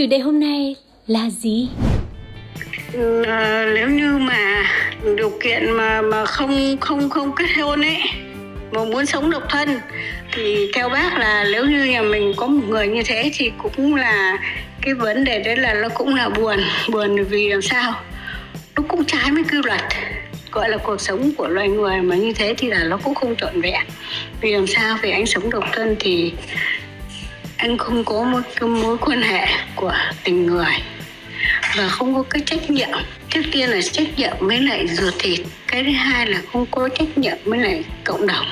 chủ đề hôm nay là gì? À, nếu như mà điều kiện mà mà không không không kết hôn ấy mà muốn sống độc thân thì theo bác là nếu như nhà mình có một người như thế thì cũng là cái vấn đề đấy là nó cũng là buồn buồn vì làm sao? Nó cũng trái với quy luật gọi là cuộc sống của loài người mà như thế thì là nó cũng không trọn vẹn. Vì làm sao? Vì anh sống độc thân thì anh không có một cái mối quan hệ của tình người và không có cái trách nhiệm. Trước tiên là trách nhiệm với lại ruột thịt, cái thứ hai là không có trách nhiệm với lại cộng đồng.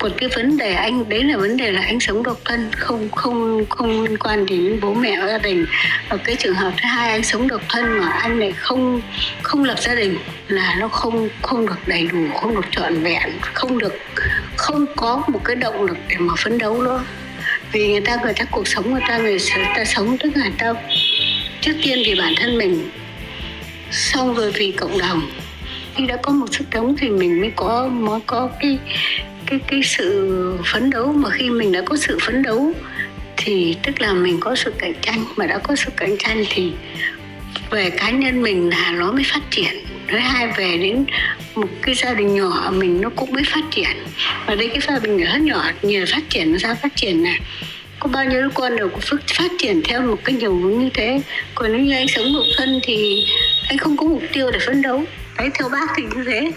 Một cái vấn đề anh, đấy là vấn đề là anh sống độc thân, không không không liên quan đến bố mẹ gia đình. Và cái trường hợp thứ hai, anh sống độc thân mà anh lại không không lập gia đình là nó không không được đầy đủ, không được trọn vẹn, không được, không có một cái động lực để mà phấn đấu nữa vì người ta người ta cuộc sống người ta người ta sống, tức là ta trước tiên vì bản thân mình xong rồi vì cộng đồng. Khi đã có một sức sống thì mình mới có mới có cái cái cái sự phấn đấu. Mà khi mình đã có sự phấn đấu thì tức là mình có sự cạnh tranh. Mà đã có sự cạnh tranh thì về cá nhân mình là nó mới phát triển thứ hai về đến một cái gia đình nhỏ, mình nó cũng mới phát triển. Và đây cái gia đình nhỏ nhỏ, nhờ phát triển nó ra phát triển này. Có bao nhiêu đứa con đều có phát phát triển theo một cái nhiều hướng như thế. Còn nếu như anh sống độc thân thì anh không có mục tiêu để phấn đấu. Đấy, theo bác thì như thế.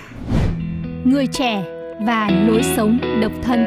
Người trẻ và lối sống độc thân.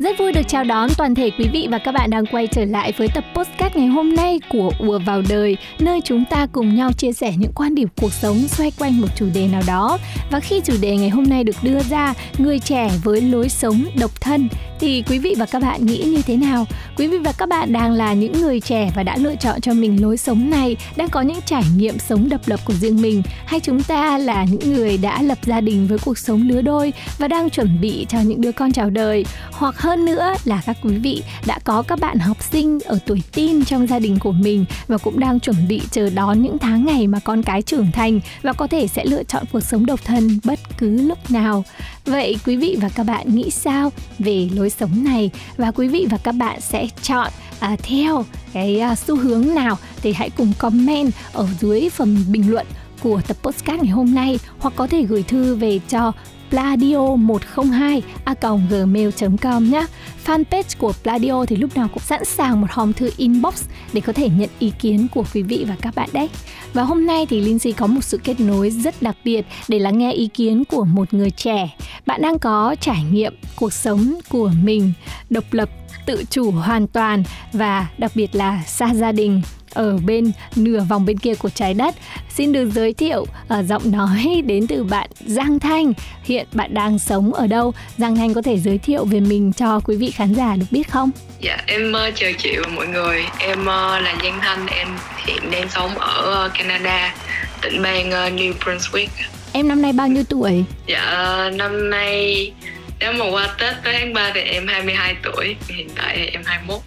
Rất vui được chào đón toàn thể quý vị và các bạn đang quay trở lại với tập podcast ngày hôm nay của Ùa vào đời, nơi chúng ta cùng nhau chia sẻ những quan điểm cuộc sống xoay quanh một chủ đề nào đó. Và khi chủ đề ngày hôm nay được đưa ra, người trẻ với lối sống độc thân, thì quý vị và các bạn nghĩ như thế nào? Quý vị và các bạn đang là những người trẻ và đã lựa chọn cho mình lối sống này, đang có những trải nghiệm sống độc lập của riêng mình, hay chúng ta là những người đã lập gia đình với cuộc sống lứa đôi và đang chuẩn bị cho những đứa con chào đời, hoặc hơn hơn nữa là các quý vị đã có các bạn học sinh ở tuổi teen trong gia đình của mình và cũng đang chuẩn bị chờ đón những tháng ngày mà con cái trưởng thành và có thể sẽ lựa chọn cuộc sống độc thân bất cứ lúc nào. Vậy quý vị và các bạn nghĩ sao về lối sống này và quý vị và các bạn sẽ chọn à, theo cái à, xu hướng nào thì hãy cùng comment ở dưới phần bình luận của tập podcast ngày hôm nay hoặc có thể gửi thư về cho pladio 102 a gmail.com nhé. Fanpage của Pladio thì lúc nào cũng sẵn sàng một hòm thư inbox để có thể nhận ý kiến của quý vị và các bạn đấy. Và hôm nay thì Lindsay có một sự kết nối rất đặc biệt để lắng nghe ý kiến của một người trẻ. Bạn đang có trải nghiệm cuộc sống của mình độc lập, tự chủ hoàn toàn và đặc biệt là xa gia đình ở bên nửa vòng bên kia của trái đất. Xin được giới thiệu uh, giọng nói đến từ bạn Giang Thanh. Hiện bạn đang sống ở đâu? Giang Thanh có thể giới thiệu về mình cho quý vị khán giả được biết không? Dạ em uh, chào chị và mọi người Em uh, là Giang Thanh Em hiện đang sống ở uh, Canada Tỉnh bang uh, New Brunswick Em năm nay bao nhiêu tuổi? Dạ uh, năm nay Nếu mà qua Tết tới tháng 3 thì em 22 tuổi Hiện tại thì em 21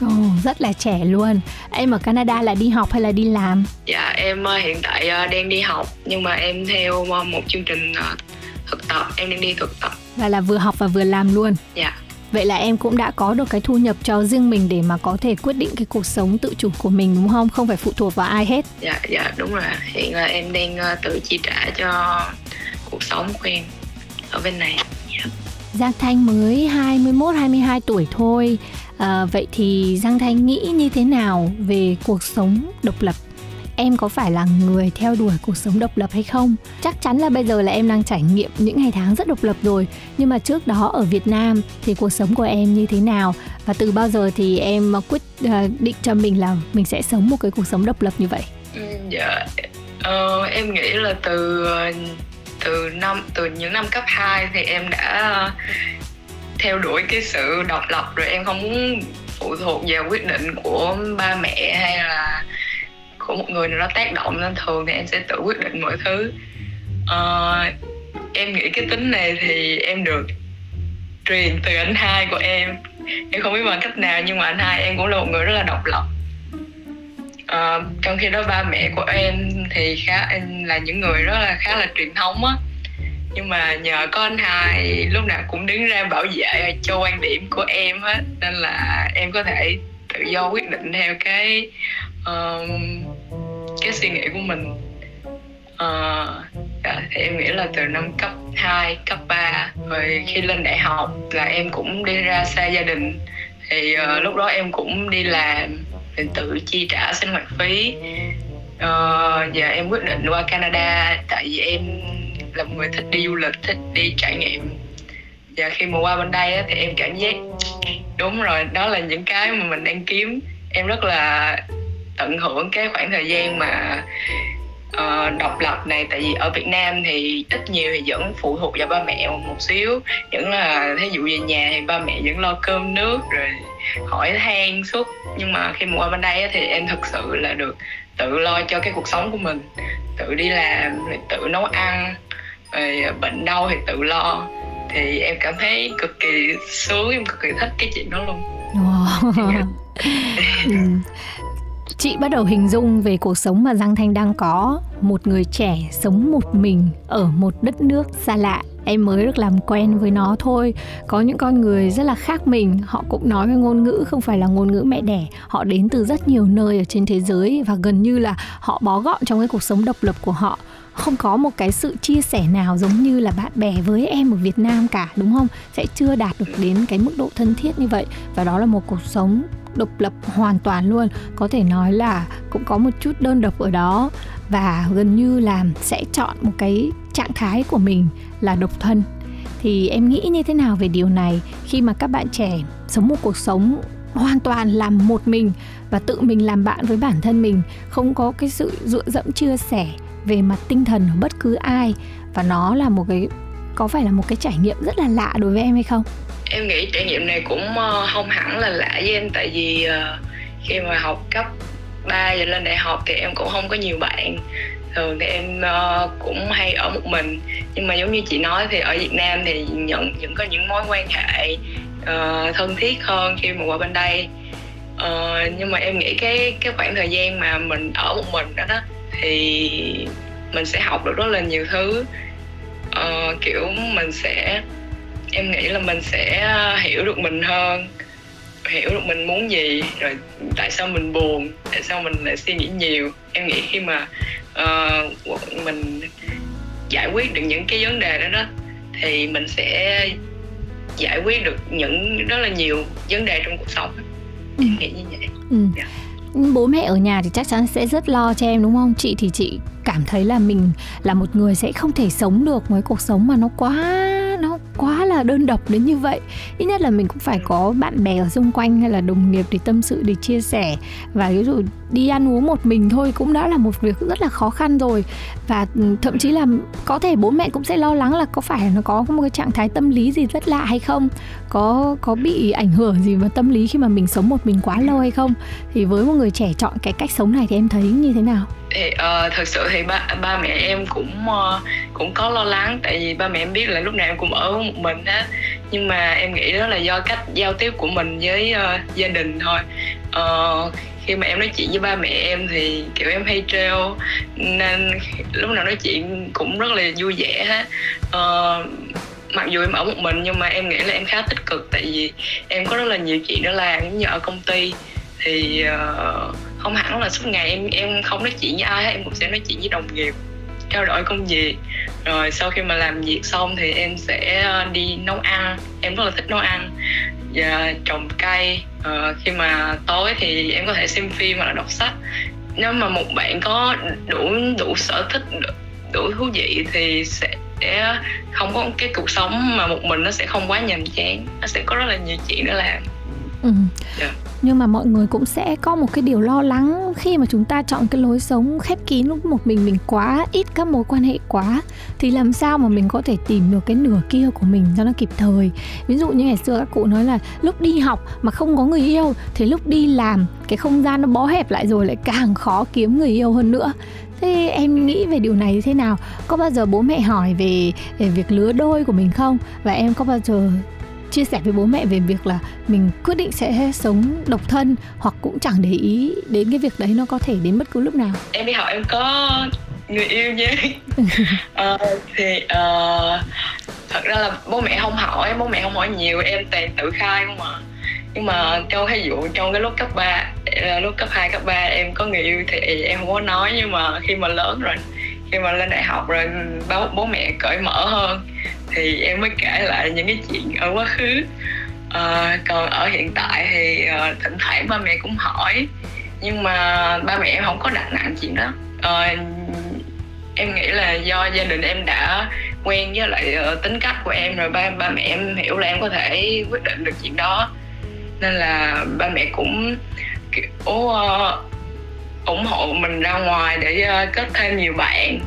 Ồ, rất là trẻ luôn. Em ở Canada là đi học hay là đi làm? Dạ em uh, hiện tại uh, đang đi học Nhưng mà em theo uh, một chương trình thực tập Em đang đi thực tập Và là vừa học và vừa làm luôn. Dạ Vậy là em cũng đã có được cái thu nhập cho riêng mình để mà có thể quyết định cái cuộc sống tự chủ của mình đúng không? Không phải phụ thuộc vào ai hết. Dạ dạ đúng rồi. Hiện là em đang tự chi trả cho cuộc sống của em ở bên này. Dạ. Giang Thanh mới 21 22 tuổi thôi. À, vậy thì Giang Thanh nghĩ như thế nào về cuộc sống độc lập? Em có phải là người theo đuổi cuộc sống độc lập hay không? Chắc chắn là bây giờ là em đang trải nghiệm những ngày tháng rất độc lập rồi Nhưng mà trước đó ở Việt Nam thì cuộc sống của em như thế nào? Và từ bao giờ thì em quyết à, định cho mình là mình sẽ sống một cái cuộc sống độc lập như vậy? Ừ, dạ Ờ, em nghĩ là từ ờ, từ năm từ những năm cấp 2 thì em đã theo đuổi cái sự độc lập rồi em không muốn phụ thuộc vào quyết định của ba mẹ hay là của một người nào đó tác động nên thường thì em sẽ tự quyết định mọi thứ. Uh, em nghĩ cái tính này thì em được truyền từ anh hai của em. Em không biết bằng cách nào nhưng mà anh hai em cũng là một người rất là độc lập. Uh, trong khi đó ba mẹ của em thì khá là những người rất là khá là truyền thống á nhưng mà nhờ có anh hai lúc nào cũng đứng ra bảo vệ cho quan điểm của em hết nên là em có thể tự do quyết định theo cái um, cái suy nghĩ của mình. Uh, thì em nghĩ là từ năm cấp 2, cấp 3 rồi khi lên đại học là em cũng đi ra xa gia đình. Thì uh, lúc đó em cũng đi làm thì tự chi trả sinh hoạt phí. Ờ, uh, và em quyết định qua Canada tại vì em là một người thích đi du lịch thích đi trải nghiệm. Và khi mà qua bên đây á, thì em cảm giác đúng rồi đó là những cái mà mình đang kiếm. Em rất là tận hưởng cái khoảng thời gian mà uh, độc lập này. Tại vì ở Việt Nam thì ít nhiều thì vẫn phụ thuộc vào ba mẹ một xíu. Vẫn là ví dụ về nhà thì ba mẹ vẫn lo cơm nước rồi hỏi han suốt. Nhưng mà khi mà qua bên đây thì em thực sự là được tự lo cho cái cuộc sống của mình. Tự đi làm tự nấu ăn rồi bệnh đau thì tự lo. Thì em cảm thấy cực kỳ sướng, em cực kỳ thích cái chuyện đó luôn. Wow. ừ. Chị bắt đầu hình dung về cuộc sống mà Giang Thanh đang có. Một người trẻ sống một mình ở một đất nước xa lạ em mới được làm quen với nó thôi. Có những con người rất là khác mình, họ cũng nói cái ngôn ngữ không phải là ngôn ngữ mẹ đẻ. Họ đến từ rất nhiều nơi ở trên thế giới và gần như là họ bó gọn trong cái cuộc sống độc lập của họ. Không có một cái sự chia sẻ nào giống như là bạn bè với em ở Việt Nam cả, đúng không? Sẽ chưa đạt được đến cái mức độ thân thiết như vậy. Và đó là một cuộc sống độc lập hoàn toàn luôn. Có thể nói là cũng có một chút đơn độc ở đó. Và gần như là sẽ chọn một cái trạng thái của mình là độc thân. Thì em nghĩ như thế nào về điều này khi mà các bạn trẻ sống một cuộc sống hoàn toàn làm một mình và tự mình làm bạn với bản thân mình, không có cái sự dựa dẫm chia sẻ về mặt tinh thần của bất cứ ai và nó là một cái, có phải là một cái trải nghiệm rất là lạ đối với em hay không? Em nghĩ trải nghiệm này cũng ờ, không hẳn là lạ với em, tại vì ờ, khi mà học cấp 3 và lên đại học thì em cũng không có nhiều bạn thường thì em uh, cũng hay ở một mình. Nhưng mà giống như chị nói thì ở Việt Nam thì nhận những có những mối quan hệ uh, thân thiết hơn khi mà qua bên đây. Uh, nhưng mà em nghĩ cái cái khoảng thời gian mà mình ở một mình đó đó thì mình sẽ học được rất là nhiều thứ. Uh, kiểu mình sẽ em nghĩ là mình sẽ hiểu được mình hơn hiểu được mình muốn gì rồi tại sao mình buồn tại sao mình lại suy nghĩ nhiều. Em nghĩ khi mà uh, mình giải quyết được những cái vấn đề đó đó thì mình sẽ giải quyết được những rất là nhiều vấn đề trong cuộc sống ừ. em nghĩ như vậy ừ. yeah dạ. bố mẹ ở nhà thì chắc chắn sẽ rất lo cho em đúng không chị thì chị cảm thấy là mình là một người sẽ không thể sống được với cuộc sống mà nó quá quá là đơn độc đến như vậy. Ít nhất là mình cũng phải có bạn bè ở xung quanh hay là đồng nghiệp để tâm sự, để chia sẻ. Và ví dụ đi ăn uống một mình thôi cũng đã là một việc rất là khó khăn rồi. Và ừ, thậm chí là có thể bố mẹ cũng sẽ lo lắng là có phải nó có một cái trạng thái tâm lý gì rất lạ hay không? Có có bị ảnh hưởng gì vào tâm lý khi mà mình sống một mình quá lâu hay không? Thì với một người trẻ chọn cái cách sống này thì em thấy như thế nào? Thì uh, thật sự thì ba ba mẹ em cũng uh, cũng có lo lắng. Tại vì ba mẹ em biết là lúc nào em cũng ở một mình á. Nhưng mà em nghĩ đó là do cách giao tiếp của mình với uh, gia đình thôi. Uh, khi mà em nói chuyện với ba mẹ em thì kiểu em hay trêu. Nên lúc nào nói chuyện cũng rất là vui vẻ hết uh, mặc dù em ở một mình nhưng mà em nghĩ là em khá tích cực. Tại vì em có rất là nhiều chuyện để làm giống như ở công ty. Thì uh, không hẳn là suốt ngày em em không nói chuyện với ai hết em cũng sẽ nói chuyện với đồng nghiệp trao đổi công việc. Rồi sau khi mà làm việc xong thì em sẽ ờ, đi nấu ăn. Em rất là thích nấu ăn. Và trồng cây. À, khi mà tối thì em có thể xem phim hoặc là đọc sách. Nếu mà một bạn có đủ đủ sở thích đủ thú vị thì sẽ không có cái cuộc sống mà một mình nó sẽ không quá nhàm chán. Nó sẽ có rất là nhiều chuyện để làm ừ. Dạ. nhưng mà mọi người cũng sẽ có một cái điều lo lắng khi mà chúng ta chọn cái lối sống khép kín lúc một mình mình quá ít các mối quan hệ quá thì làm sao mà mình có thể tìm được cái nửa kia của mình cho nó kịp thời ví dụ như ngày xưa các cụ nói là lúc đi học mà không có người yêu thì lúc đi làm cái không gian nó bó hẹp lại rồi lại càng khó kiếm người yêu hơn nữa thế em nghĩ về điều này thế nào có bao giờ bố mẹ hỏi về, về việc lứa đôi của mình không và em có bao giờ chia sẻ với bố mẹ về việc là mình quyết định sẽ sống độc thân hoặc cũng chẳng để ý đến cái việc đấy nó có thể đến bất cứ lúc nào. Em đi học em có người yêu nha ờ, thì uh, thật ra là bố mẹ không hỏi bố mẹ không hỏi nhiều em toàn tự khai không mà nhưng mà trong ví dụ trong cái lúc cấp 3 lúc cấp 2, cấp 3 em có người yêu thì em không có nói nhưng mà khi mà lớn rồi khi mà lên đại học rồi bố, bố mẹ cởi mở hơn thì em mới kể lại những cái chuyện ở quá khứ. À, còn ở hiện tại thì à, thỉnh thoảng ba mẹ cũng hỏi nhưng mà ba mẹ em không có đặt nặng chuyện đó. À, em nghĩ là do gia đình em đã quen với lại uh, tính cách của em rồi ba ba mẹ em hiểu là em có thể quyết định được chuyện đó. Nên là ba mẹ cũng kiểu uh, ủng hộ mình ra ngoài để uh, kết thêm nhiều bạn.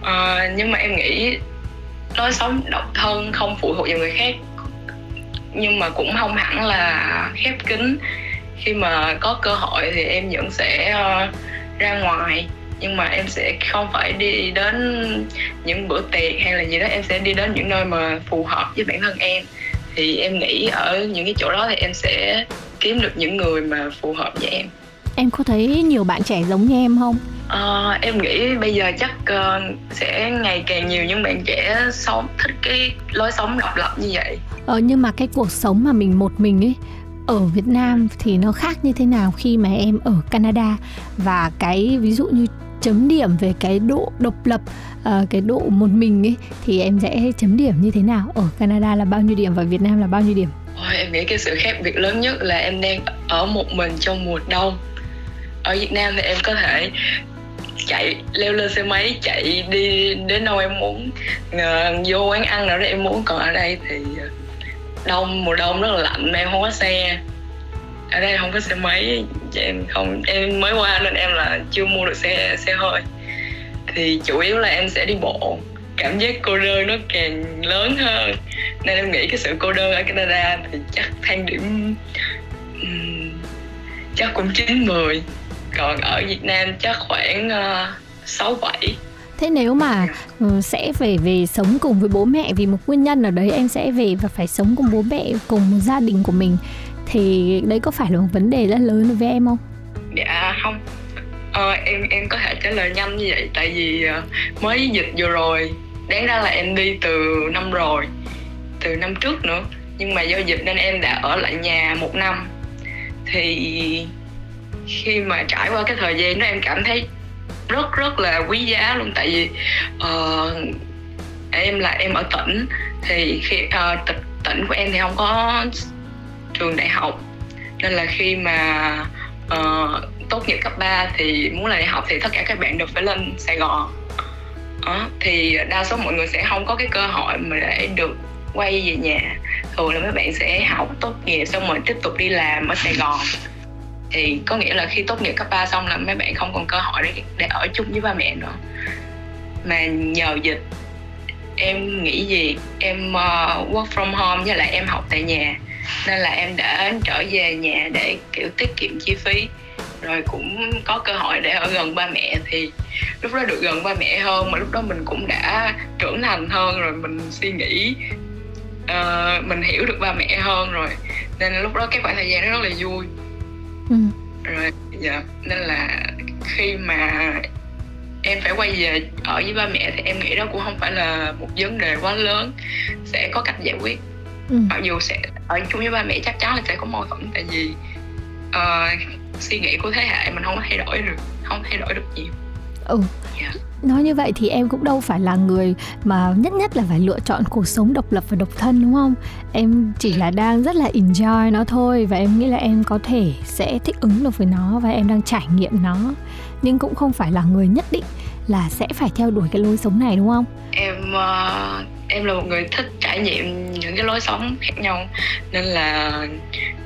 Uh, nhưng mà em nghĩ lối sống độc thân không phụ thuộc vào người khác. Nhưng mà cũng không hẳn là khép kín. Khi mà có cơ hội thì em vẫn sẽ uh, ra ngoài. Nhưng mà em sẽ không phải đi đến những bữa tiệc hay là gì đó. Em sẽ đi đến những nơi mà phù hợp với bản thân em. Thì em nghĩ ở những cái chỗ đó thì em sẽ kiếm được những người mà phù hợp với em em có thấy nhiều bạn trẻ giống như em không? À, em nghĩ bây giờ chắc uh, sẽ ngày càng nhiều những bạn trẻ sống thích cái lối sống độc lập như vậy. Ờ nhưng mà cái cuộc sống mà mình một mình ấy ở Việt Nam thì nó khác như thế nào khi mà em ở Canada? Và cái ví dụ như chấm điểm về cái độ độc lập uh, cái độ một mình ấy thì em sẽ chấm điểm như thế nào? Ở Canada là bao nhiêu điểm và Việt Nam là bao nhiêu điểm? Ôi, em nghĩ cái sự khác biệt lớn nhất là em đang ở một mình trong mùa đông ở Việt Nam thì em có thể chạy leo lên xe máy chạy đi đến đâu em muốn. Uh, vô quán ăn nào đó em muốn. Còn ở đây thì ờ, đông mùa đông rất là lạnh em không có xe. Ở đây không có xe máy em không em mới qua nên em là chưa mua được xe xe hơi. Thì chủ yếu là em sẽ đi bộ. Cảm giác cô đơn nó càng lớn hơn. Nên em nghĩ cái sự cô đơn ở Canada thì chắc thang điểm um, chắc cũng chín mười còn ở Việt Nam chắc khoảng uh, 6 7 Thế nếu mà uh, sẽ về về sống cùng với bố mẹ vì một nguyên nhân nào đấy em sẽ về và phải sống cùng bố mẹ cùng gia đình của mình thì đấy có phải là một vấn đề rất lớn đối với em không? Dạ không. Ờ, em em có thể trả lời nhanh như vậy tại vì uh, mới dịch vừa rồi đáng ra là em đi từ năm rồi từ năm trước nữa nhưng mà do dịch nên em đã ở lại nhà một năm thì khi mà trải qua cái thời gian đó em cảm thấy rất rất là quý giá luôn. Tại vì uh, em là em ở tỉnh thì khi uh, tỉnh của em thì không có trường đại học. Nên là khi mà uh, tốt nghiệp cấp 3 thì muốn là đại học thì tất cả các bạn đều phải lên Sài Gòn. Đó, thì đa số mọi người sẽ không có cái cơ hội mà để được quay về nhà. Thường là mấy bạn sẽ học tốt nghiệp xong rồi tiếp tục đi làm ở Sài Gòn thì có nghĩa là khi tốt nghiệp cấp 3 xong là mấy bạn không còn cơ hội để, để ở chung với ba mẹ nữa. Mà nhờ dịch em nghĩ gì? Em uh, work from home với lại em học tại nhà. Nên là em đã trở về nhà để kiểu tiết kiệm chi phí. Rồi cũng có cơ hội để ở gần ba mẹ thì lúc đó được gần ba mẹ hơn mà lúc đó mình cũng đã trưởng thành hơn rồi mình suy nghĩ uh, mình hiểu được ba mẹ hơn rồi. Nên lúc đó cái khoảng thời gian đó rất là vui ừ. rồi dạ nên là khi mà em phải quay về ở với ba mẹ thì em nghĩ đó cũng không phải là một vấn đề quá lớn sẽ có cách giải quyết ừ. mặc dù sẽ ở chung với ba mẹ chắc chắn là sẽ có mâu thuẫn tại vì uh, suy nghĩ của thế hệ mình không có thay đổi được không thay đổi được nhiều ừ yeah. Nói như vậy thì em cũng đâu phải là người mà nhất nhất là phải lựa chọn cuộc sống độc lập và độc thân đúng không? Em chỉ là đang rất là enjoy nó thôi và em nghĩ là em có thể sẽ thích ứng được với nó và em đang trải nghiệm nó. Nhưng cũng không phải là người nhất định là sẽ phải theo đuổi cái lối sống này đúng không? Em uh, em là một người thích trải nghiệm những cái lối sống khác nhau nên là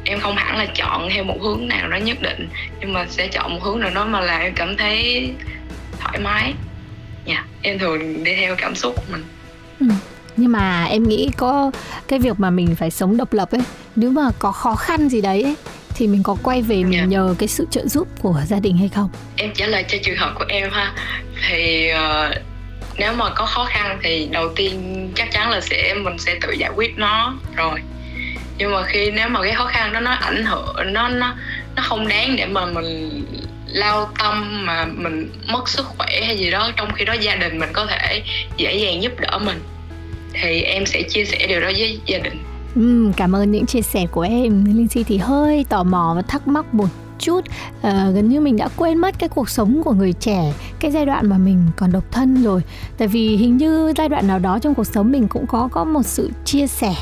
em không hẳn là chọn theo một hướng nào đó nhất định nhưng mà sẽ chọn một hướng nào đó mà là em cảm thấy thoải mái dạ em thường đi theo cảm xúc của mình Ừ. Nhưng mà em nghĩ có cái việc mà mình phải sống độc lập ấy Nếu mà có khó khăn gì đấy ấy, Thì mình có quay về mình Dạ. nhờ cái sự trợ giúp của gia đình hay không? em trả lời cho trường hợp của em ha thì ờ, nếu mà có khó khăn thì đầu tiên chắc chắn là sẽ mình sẽ tự giải quyết nó rồi nhưng mà khi nếu mà cái khó khăn đó nó ảnh hưởng nó nó nó không đáng để mà mình lao tâm mà mình mất sức khỏe hay gì đó trong khi đó gia đình mình có thể dễ dàng giúp đỡ mình thì em sẽ chia sẻ điều đó với gia đình. Ừ, cảm ơn những chia sẻ của em. Linh Si thì hơi tò mò và thắc mắc một chút. Ờ, Gần như mình đã quên mất cái cuộc sống của người trẻ Cái giai đoạn mà mình còn độc thân rồi. Tại vì hình như giai đoạn nào đó trong cuộc sống mình cũng có có một sự chia sẻ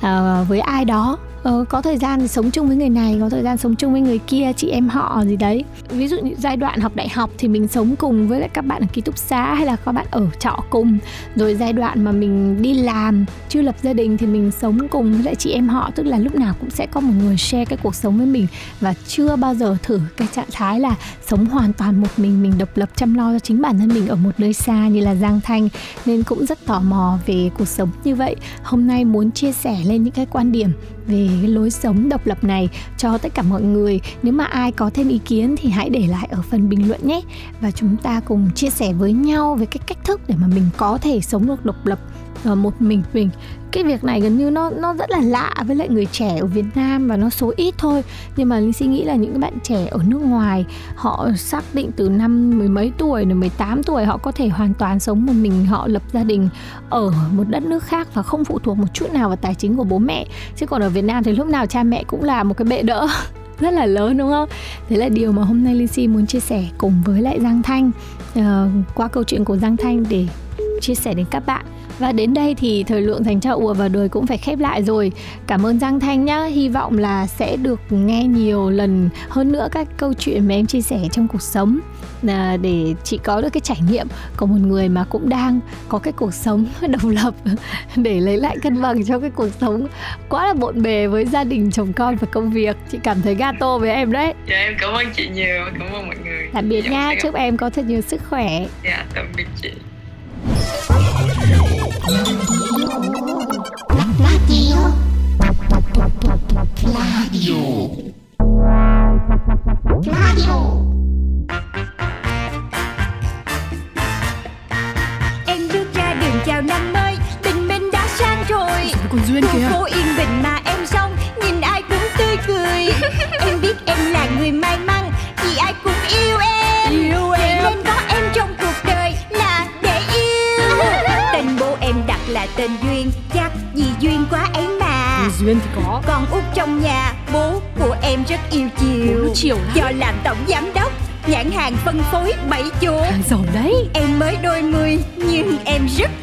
ờ, với ai đó. Ờ, có thời gian thì sống chung với người này có thời gian sống chung với người kia chị em họ gì đấy. Ví dụ như giai đoạn học đại học thì mình sống cùng với lại các bạn ở ký túc xá hay là các bạn ở trọ cùng. Rồi giai đoạn mà mình đi làm chưa lập gia đình thì mình sống cùng với lại chị em họ. Tức là lúc nào cũng sẽ có một người share cái cuộc sống với mình. Và chưa bao giờ thử cái trạng thái là sống hoàn toàn một mình mình độc lập chăm lo cho chính bản thân mình ở một nơi xa như là Giang Thanh. Nên cũng rất tò mò về cuộc sống như vậy. Hôm nay muốn chia sẻ lên những cái quan điểm về cái lối sống độc lập này cho tất cả mọi người. Nếu mà ai có thêm ý kiến thì hãy để lại ở phần bình luận nhé. Và chúng ta cùng chia sẻ với nhau về cái cách thức để mà mình có thể sống được độc lập ờ, một mình mình cái việc này gần như nó nó rất là lạ với lại người trẻ ở Việt Nam và nó số ít thôi nhưng mà Linh suy nghĩ là những cái bạn trẻ ở nước ngoài họ xác định từ năm mười mấy tuổi rồi 18 tuổi họ có thể hoàn toàn sống một mình họ lập gia đình ở một đất nước khác và không phụ thuộc một chút nào vào tài chính của bố mẹ chứ còn ở Việt Nam thì lúc nào cha mẹ cũng là một cái bệ đỡ rất là lớn đúng không? Thế là điều mà hôm nay Linh Si muốn chia sẻ cùng với lại Giang Thanh uh, qua câu chuyện của Giang Thanh để chia sẻ đến các bạn. Và đến đây thì thời lượng dành cho ùa vào đời cũng phải khép lại rồi. Cảm ơn Giang Thanh nhá. Hy vọng là sẽ được nghe nhiều lần hơn nữa các câu chuyện mà em chia sẻ trong cuộc sống. Là để chị có được cái trải nghiệm của một người mà cũng đang có cái cuộc sống độc lập để lấy lại cân bằng cho cái cuộc sống quá là bộn bề với gia đình chồng con và công việc. Chị cảm thấy gato với em đấy. Dạ em cảm ơn chị nhiều. Cảm ơn mọi người. Tạm biệt Dạ, nha chúc em có thật nhiều sức khỏe. Dạ tạm biệt chị Em bước ra đường chào năm mới Tình mình đã sang rồi. Còn Duyên Khu kìa? phố yên bình mà em xong Nhìn ai cũng tươi cười. Em biết em là người may mắn Vì ai cũng yêu tên Duyên Chắc vì duyên quá ấy mà. Duyên thì có. Con út trong nhà Bố của em rất yêu chiều. Bố chiều lắm. Do làm tổng giám đốc Nhãn hàng phân phối bảy chỗ. Hàng giàu đấy. Em mới đôi mươi nhưng em rất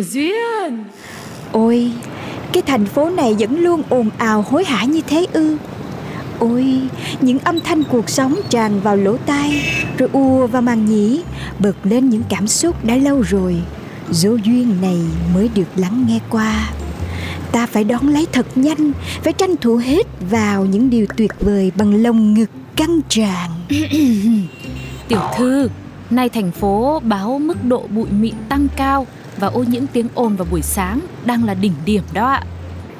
của Duyên. Ôi, cái thành phố này vẫn luôn ồn ào hối hả như thế ư? Ôi, những âm thanh cuộc sống tràn vào lỗ tai Rồi ùa vào màng nhĩ Bật lên những cảm xúc đã lâu rồi. Dấu duyên này mới được lắng nghe qua. Ta phải đón lấy thật nhanh Phải tranh thủ hết vào những điều tuyệt vời Bằng lồng ngực căng tràn. Tiểu thư, nay thành phố báo mức độ bụi mịn tăng cao và ô nhiễm tiếng ồn vào buổi sáng đang là đỉnh điểm đó ạ.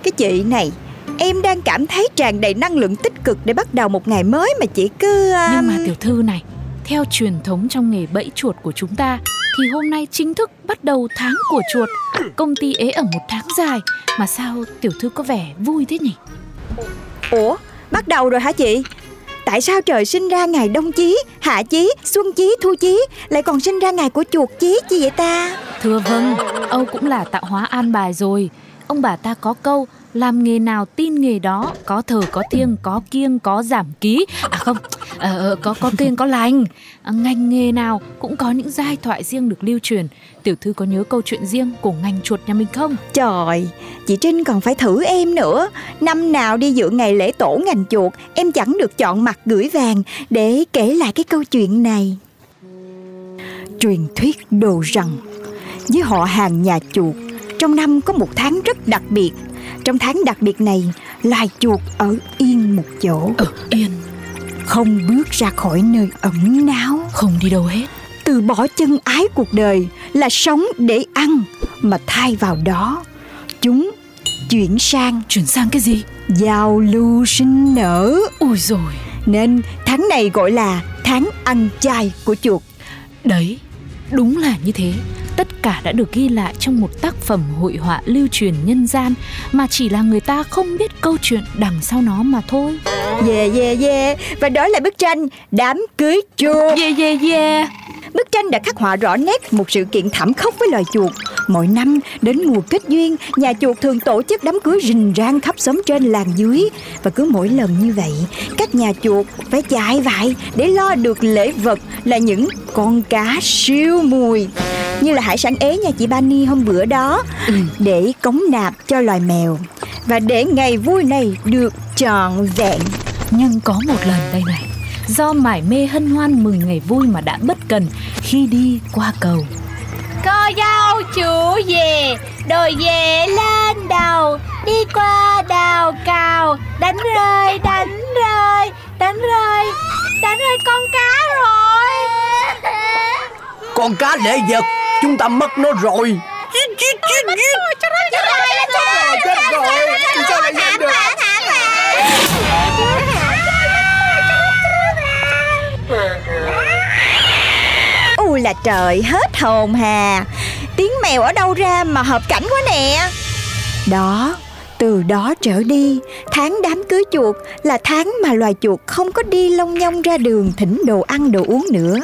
Cái chị này Em đang cảm thấy tràn đầy năng lượng tích cực Để bắt đầu một ngày mới mà chị cứ um, Nhưng mà tiểu thư này, theo truyền thống trong nghề bẫy chuột của chúng ta thì hôm nay chính thức bắt đầu tháng của chuột. Công ty ế ở một tháng dài mà sao tiểu thư có vẻ vui thế nhỉ? Ủa, bắt đầu rồi hả chị? Tại sao trời sinh ra ngày đông chí, hạ chí, xuân chí, thu chí Lại còn sinh ra ngày của chuột chí chi vậy ta? Thưa vâng, Âu cũng là tạo hóa an bài rồi. ông bà ta có câu làm nghề nào tin nghề đó có thờ có thiêng có kiêng có giảm ký. À không ờ, ờ, có có kiêng có lành. À, ngành nghề nào cũng có những giai thoại riêng được lưu truyền. Tiểu thư có nhớ câu chuyện riêng của ngành chuột nhà mình không? Trời, chị Trinh còn phải thử em nữa. Năm nào đi dự ngày lễ tổ ngành chuột Em chẳng được chọn mặt gửi vàng Để kể lại cái câu chuyện này. Truyền thuyết đồ rằng Với họ hàng nhà chuột Trong năm có một tháng rất đặc biệt. Trong tháng đặc biệt này Loài chuột ở yên một chỗ. Ở yên? Không bước ra khỏi nơi ẩn náu. Không đi đâu hết. Từ bỏ chân ái cuộc đời là sống để ăn mà thay vào đó chúng chuyển sang chuyển sang cái gì? Giao lưu sinh nở. Ôi rồi nên tháng này gọi là tháng ăn chay của chuột. Đấy, đúng là như thế. Tất cả đã được ghi lại trong một tác phẩm hội họa lưu truyền nhân gian mà chỉ là người ta không biết câu chuyện đằng sau nó mà thôi. yeah yeah yeah và đó là bức tranh đám cưới chuột Yeah yeah yeah. Bức tranh đã khắc họa rõ nét một sự kiện thảm khốc với loài chuột. Mỗi năm đến mùa kết duyên, nhà chuột thường tổ chức đám cưới rình rang khắp xóm trên làng dưới. Và cứ mỗi lần như vậy, các nhà chuột phải chạy vại để lo được lễ vật là những con cá siêu mùi. Như là hải sản ế nhà chị Bani hôm bữa đó để cống nạp cho loài mèo. Và để ngày vui này được trọn vẹn Nhưng có một lần đây này, do mải mê hân hoan mừng ngày vui mà đã bất cần khi đi qua cầu. Cô dâu chủ về Đồi về lên đầu Đi qua đào cào Đánh rơi đánh rơi Đánh rơi Đánh rơi con cá rồi Con cá lễ vật Chúng ta mất nó rồi. Chết rồi, Sao lại vậy được là trời hết hồn hà. Tiếng mèo ở đâu ra mà hợp cảnh quá nè? Đó từ đó trở đi Tháng đám cưới chuột là tháng mà loài chuột không có đi lông nhong ra đường thỉnh đồ ăn đồ uống nữa.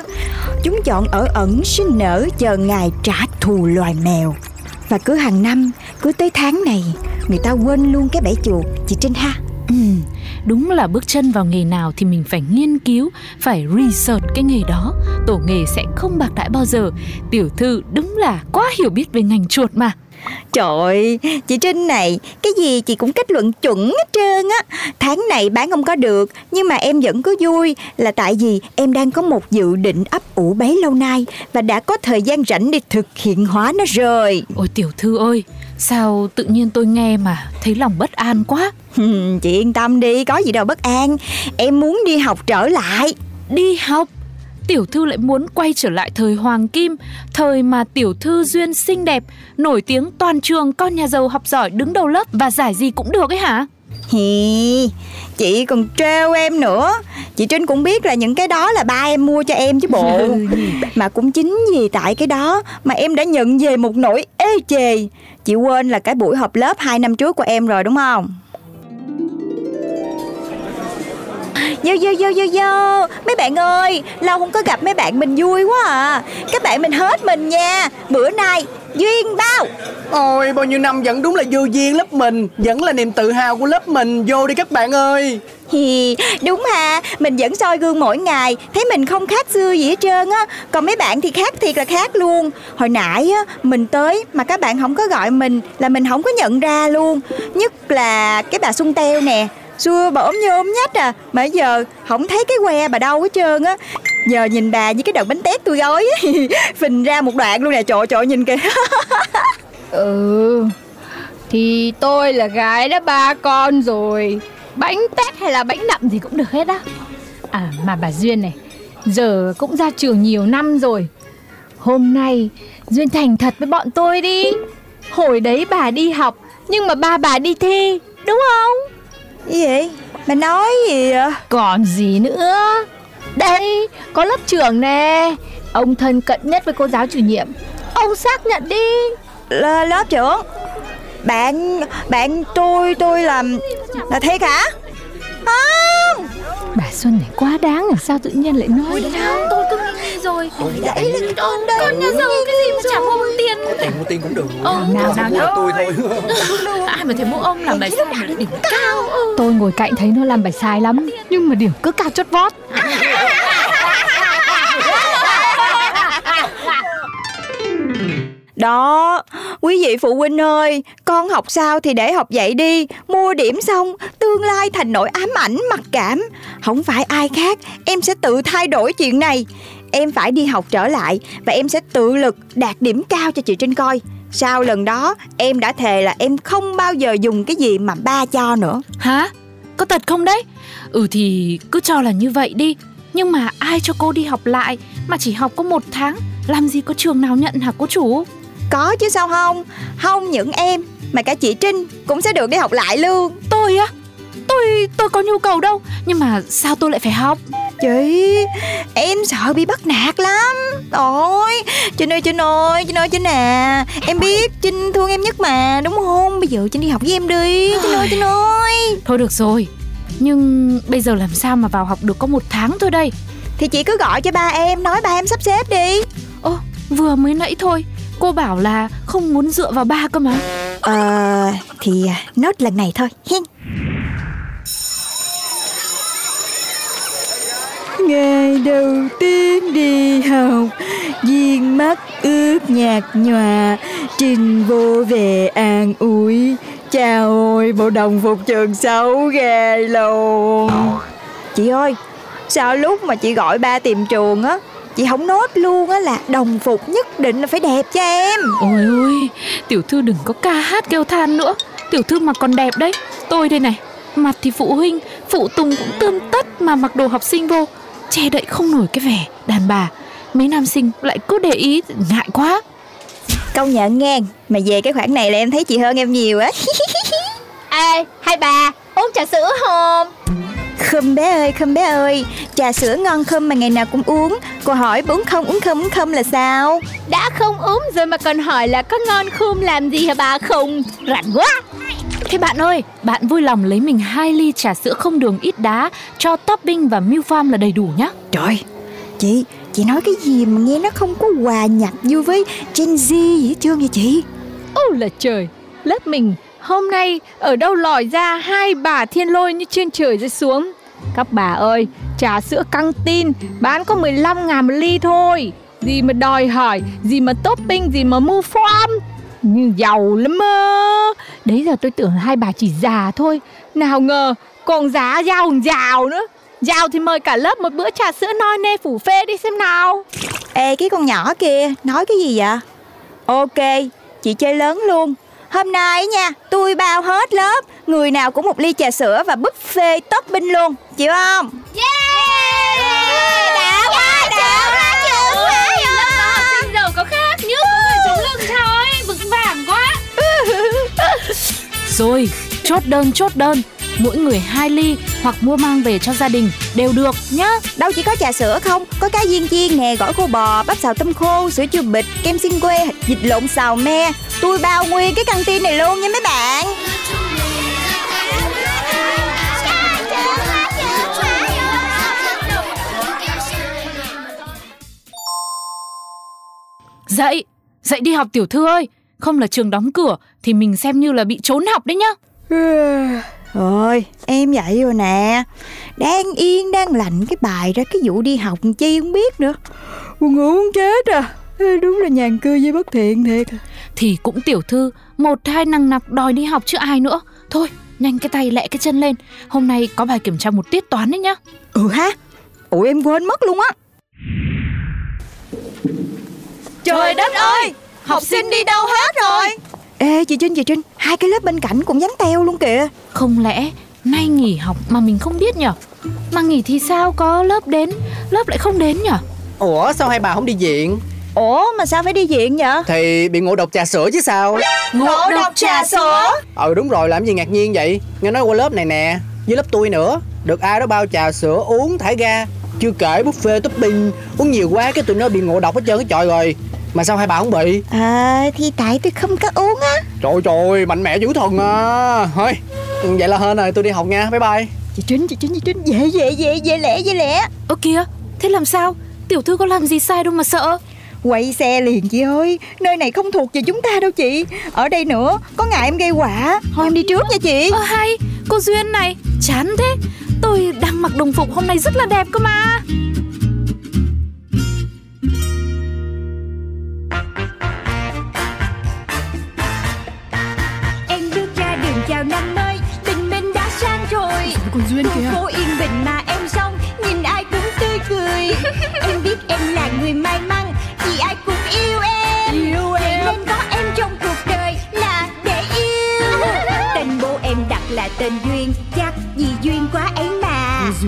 Chúng chọn ở ẩn sinh nở chờ ngày trả thù loài mèo. Và cứ hàng năm, cứ tới tháng này Người ta quên luôn cái bẫy chuột Chị Trinh ha. Ừ, đúng là bước chân vào nghề nào thì mình phải nghiên cứu, phải research cái nghề đó. Tổ nghề sẽ không bạc đãi bao giờ. Tiểu thư đúng là quá hiểu biết về ngành chuột mà. Trời ơi, chị Trinh này, cái gì chị cũng kết luận chuẩn hết trơn á. Tháng này bán không có được, nhưng mà em vẫn có vui là tại vì em đang có một dự định ấp ủ bấy lâu nay và đã có thời gian rảnh để thực hiện hóa nó rồi. Ôi tiểu thư ơi, sao tự nhiên tôi nghe mà thấy lòng bất an quá. Chị yên tâm đi, có gì đâu bất an. Em muốn đi học trở lại. Đi học Tiểu thư lại muốn quay trở lại thời hoàng kim Thời mà tiểu thư duyên xinh đẹp Nổi tiếng toàn trường Con nhà giàu học giỏi đứng đầu lớp Và giải gì cũng được ấy hả? Hi, chị còn trêu em nữa. Chị Trinh cũng biết là những cái đó là ba em mua cho em chứ bộ. Mà cũng chính vì tại cái đó Mà em đã nhận về một nỗi ê chề. Chị quên là cái buổi họp lớp 2 năm trước của em rồi đúng không? Vô vô vô vô vô. Mấy bạn ơi Lâu không có gặp mấy bạn mình vui quá à. Các bạn mình hết mình nha. Bữa nay Duyên bao? Ôi bao nhiêu năm vẫn đúng là vô duyên lớp mình Vẫn là niềm tự hào của lớp mình. Vô đi các bạn ơi. Hi, đúng ha, mình vẫn soi gương mỗi ngày. Thấy mình không khác xưa gì hết trơn á. Còn mấy bạn thì khác thiệt là khác luôn. Hồi nãy á, mình tới mà các bạn không có gọi mình Là mình không có nhận ra luôn. Nhất là cái bà Xuân Teo nè Xưa bà ốm như ốm nhách à. Mà giờ không thấy cái que bà đâu hết trơn á. Giờ nhìn bà như cái đợt bánh tét tôi gói Phình ra một đoạn luôn nè, Trời trời nhìn kìa. Ừ Thì tôi là gái đã ba con rồi. Bánh tét hay là bánh nậm gì cũng được hết á. À mà bà Duyên này, Giờ cũng ra trường nhiều năm rồi. Hôm nay, Duyên thành thật với bọn tôi đi. Hồi đấy bà đi học, Nhưng mà ba bà đi thi, Đúng không? Gì vậy? Bà nói gì vậy? Còn gì nữa? Đây có lớp trưởng nè. Ông thân cận nhất với cô giáo chủ nhiệm. Ông xác nhận đi. L- lớp trưởng. Bạn bạn tôi tôi làm là thiệt hả không! Bà Xuân này quá đáng làm sao tự nhiên lại nói Ôi, tôi cứ nghĩ rồi. Ôi, Đấy là con đây. Con nhà giàu cái gì mà chả mua tiền mua tiền cũng được. Ờ, nào nào, nào. tôi thôi. Ai mà thấy mỗi ông làm bài sai mà đỉnh cao Tôi ngồi cạnh thấy nó làm bài sai lắm Nhưng mà điểm cứ cao chót vót. Đó, quý vị phụ huynh ơi, con học sao thì để học vậy đi, mua điểm xong, tương lai thành nỗi ám ảnh mặc cảm. Không phải ai khác, em sẽ tự thay đổi chuyện này. Em phải đi học trở lại và em sẽ tự lực đạt điểm cao cho chị Trinh coi. Sau lần đó, em đã thề là em không bao giờ dùng cái gì mà ba cho nữa. Hả? Có thật không đấy? Ừ thì cứ cho là như vậy đi Nhưng mà ai cho cô đi học lại Mà chỉ học có một tháng Làm gì có trường nào nhận hả cô chủ Có chứ sao không? Không những em, mà cả chị Trinh cũng sẽ được đi học lại luôn. Tôi á Tôi tôi có nhu cầu đâu. Nhưng mà sao tôi lại phải học? Chị, em sợ bị bắt nạt lắm. Ôi, Trinh ơi Trinh ơi, Trinh ơi Trinh à. Em biết Trinh thương em nhất mà, đúng không? Bây giờ Trinh đi học với em đi. Trinh ơi Trinh ơi. Thôi được rồi. Nhưng bây giờ làm sao mà vào học được có một tháng thôi đây? Thì chị cứ gọi cho ba em, nói ba em sắp xếp đi. Ô vừa mới nãy thôi. Cô bảo là không muốn dựa vào ba cơ mà. Ờ, thì nốt lần này thôi. Hen Ngày đầu tiên đi học, Viên mắt ướt nhạt nhòa, Trình vô về an ủi. Chào ôi bộ đồng phục trường xấu ghê luôn. Chị ơi, Sao lúc mà chị gọi ba tìm trường á, Chị không nốt luôn á là đồng phục nhất định là phải đẹp cho em. Ôi ôi, Tiểu thư đừng có ca hát kêu than nữa. Tiểu thư mà còn đẹp đấy. Tôi đây này, Mặt thì phụ huynh, Phụ tùng cũng tươm tất Mà mặc đồ học sinh vô. Che đậy không nổi cái vẻ đàn bà. Mấy nam sinh lại cứ để ý Ngại quá. Công nhận nghe Mà về cái khoản này là em thấy chị hơn em nhiều á. Ê, hai bà, uống trà sữa không? Khum bé ơi khum bé ơi Trà sữa ngon khum mà ngày nào cũng uống. Cô hỏi uống không uống không uống không là sao? Đã không uống rồi mà còn hỏi là có ngon khum làm gì hả bà không? Rảnh quá Thế bạn ơi Bạn vui lòng lấy mình hai ly trà sữa không đường ít đá Cho topping và milk farm là đầy đủ nhá. Trời Chị Chị nói cái gì mà nghe nó không có hòa nhập vô với Gen Z gì hết trơn vậy chị? Ôi là trời Lớp mình hôm nay ở đâu lòi ra hai bà thiên lôi như trên trời rơi xuống? Các bà ơi Trà sữa căng tin Bán có 15 ngàn một ly thôi. Gì mà đòi hỏi Gì mà topping Gì mà mua farm Nhưng giàu lắm mơ Đấy giờ tôi tưởng hai bà chỉ già thôi. Nào ngờ còn giá giàu giàu nữa. Giàu thì mời cả lớp một bữa trà sữa noi nê phủ phê đi xem nào. Ê cái con nhỏ kia Nói cái gì vậy? Ok Chị chơi lớn luôn. Hôm nay nha Tôi bao hết lớp. Người nào cũng một ly trà sữa và buffet topping luôn. Chịu không? Yeah! Đã Rồi. Chốt đơn chốt đơn. Mỗi người hai ly hoặc mua mang về cho gia đình đều được nhá. Đâu chỉ có trà sữa không Có cá viên chiên nè, gỏi khô bò, bắp xào tôm khô, sữa chua bịch, kem xiên que, vịt lộn xào me. Tôi bao nguyên cái căng tin này luôn nha mấy bạn. Dậy Dậy đi học tiểu thư ơi. Không là trường đóng cửa Thì mình xem như là bị trốn học đấy nhá. Rồi, em dậy rồi nè. Đang yên, đang lạnh cái bài ra cái vụ đi học chi không biết nữa. Buồn ngủ muốn chết à. Ê, Đúng là nhàn cư với bất thiện thiệt. Thì cũng tiểu thư Một hai năng nặc đòi đi học chứ ai nữa. Thôi nhanh cái tay lẹ cái chân lên. Hôm nay có bài kiểm tra một tiết toán đấy nhá. Ừ ha. Ủa em quên mất luôn á. Trời đất ơi! Học sinh đi đâu hết rồi Ê chị Trinh chị Trinh Hai cái lớp bên cạnh cũng dám teo luôn kìa. Không lẽ nay nghỉ học mà mình không biết nhở? Mà nghỉ thì sao có lớp đến Lớp lại không đến nhở? Ủa sao hai bà không đi viện? Ủa mà sao phải đi viện vậy Thì bị ngộ độc trà sữa chứ sao? Ngộ độc trà sữa? Ừ đúng rồi làm gì ngạc nhiên vậy? Nghe nói qua lớp này nè Với lớp tôi nữa. Được ai đó bao trà sữa uống thải ga. Chưa kể buffet topping Uống nhiều quá cái tụi nó bị ngộ độc hết trơn cái trọi rồi Mà sao hai bà không bị? À thì tại tôi không có uống á. Trời trời mạnh mẽ dữ thần à. Thôi vậy là hên rồi tôi đi học nha. Bye bye. Chị Trinh chị Trinh chị Trinh. Về về về về lẹ về lẹ Ơ kìa thế làm sao? Tiểu thư có làm gì sai đâu mà sợ. Quay xe liền chị ơi. Nơi này không thuộc về chúng ta đâu chị. Ở đây nữa Có ngại em gây quả. Thôi em đi trước nha chị. Ơ hay Cô Duyên này Chán thế. Tôi đang mặc đồng phục hôm nay rất là đẹp cơ mà